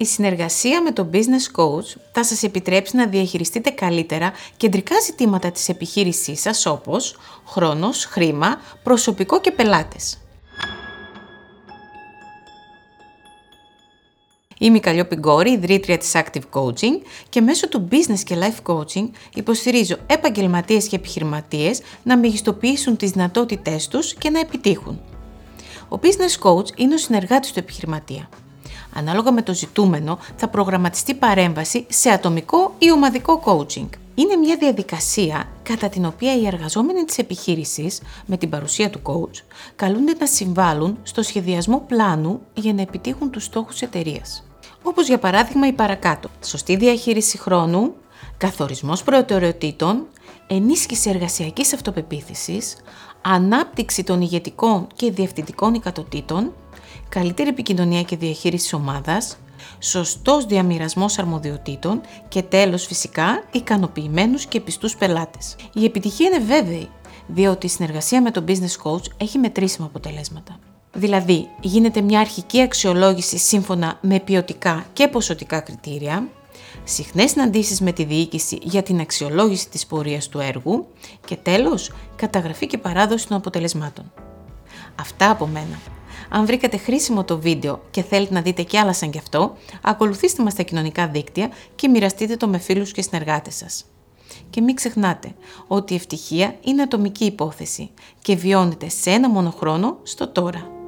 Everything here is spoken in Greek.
η συνεργασία με τον Business Coach θα σας επιτρέψει να διαχειριστείτε καλύτερα κεντρικά ζητήματα της επιχείρησής σας όπως χρόνος, χρήμα, προσωπικό και πελάτες. Είμαι η Καλλιόπη Γκόρη, ιδρύτρια της Active Coaching και μέσω του Business και Life Coaching υποστηρίζω επαγγελματίες και επιχειρηματίες να μεγιστοποιήσουν τις δυνατότητές τους και να επιτύχουν. Ο Business Coach είναι ο συνεργάτης του επιχειρηματία. Ανάλογα με το ζητούμενο θα προγραμματιστεί παρέμβαση σε ατομικό ή ομαδικό coaching. Είναι μια διαδικασία κατά την οποία οι εργαζόμενοι της επιχείρησης, με την παρουσία του coach, καλούνται να συμβάλλουν στο σχεδιασμό πλάνου για να επιτύχουν τους στόχους εταιρείας όπως για παράδειγμα η παρακάτω. Σωστή διαχείριση χρόνου, καθορισμός προτεραιοτήτων, ενίσχυση εργασιακής αυτοπεποίθησης, ανάπτυξη των ηγετικών και διευθυντικών ικατοτήτων, καλύτερη επικοινωνία και διαχείριση ομάδας, σωστός διαμοιρασμός αρμοδιοτήτων και τέλος φυσικά ικανοποιημένους και πιστούς πελάτες. Η επιτυχία είναι βέβαιη, διότι η συνεργασία με τον business coach έχει μετρήσιμα αποτελέσματα. Δηλαδή, γίνεται μια αρχική αξιολόγηση σύμφωνα με ποιοτικά και ποσοτικά κριτήρια, συχνές συναντήσεις με τη διοίκηση για την αξιολόγηση της πορείας του έργου και τέλος, καταγραφή και παράδοση των αποτελεσμάτων. Αυτά από μένα. Αν βρήκατε χρήσιμο το βίντεο και θέλετε να δείτε κι άλλα σαν κι αυτό, ακολουθήστε μας στα κοινωνικά δίκτυα και μοιραστείτε το με φίλους και συνεργάτες σας. Και μην ξεχνάτε ότι η ευτυχία είναι ατομική υπόθεση και βιώνεται σε ένα μόνο χρόνο στο τώρα.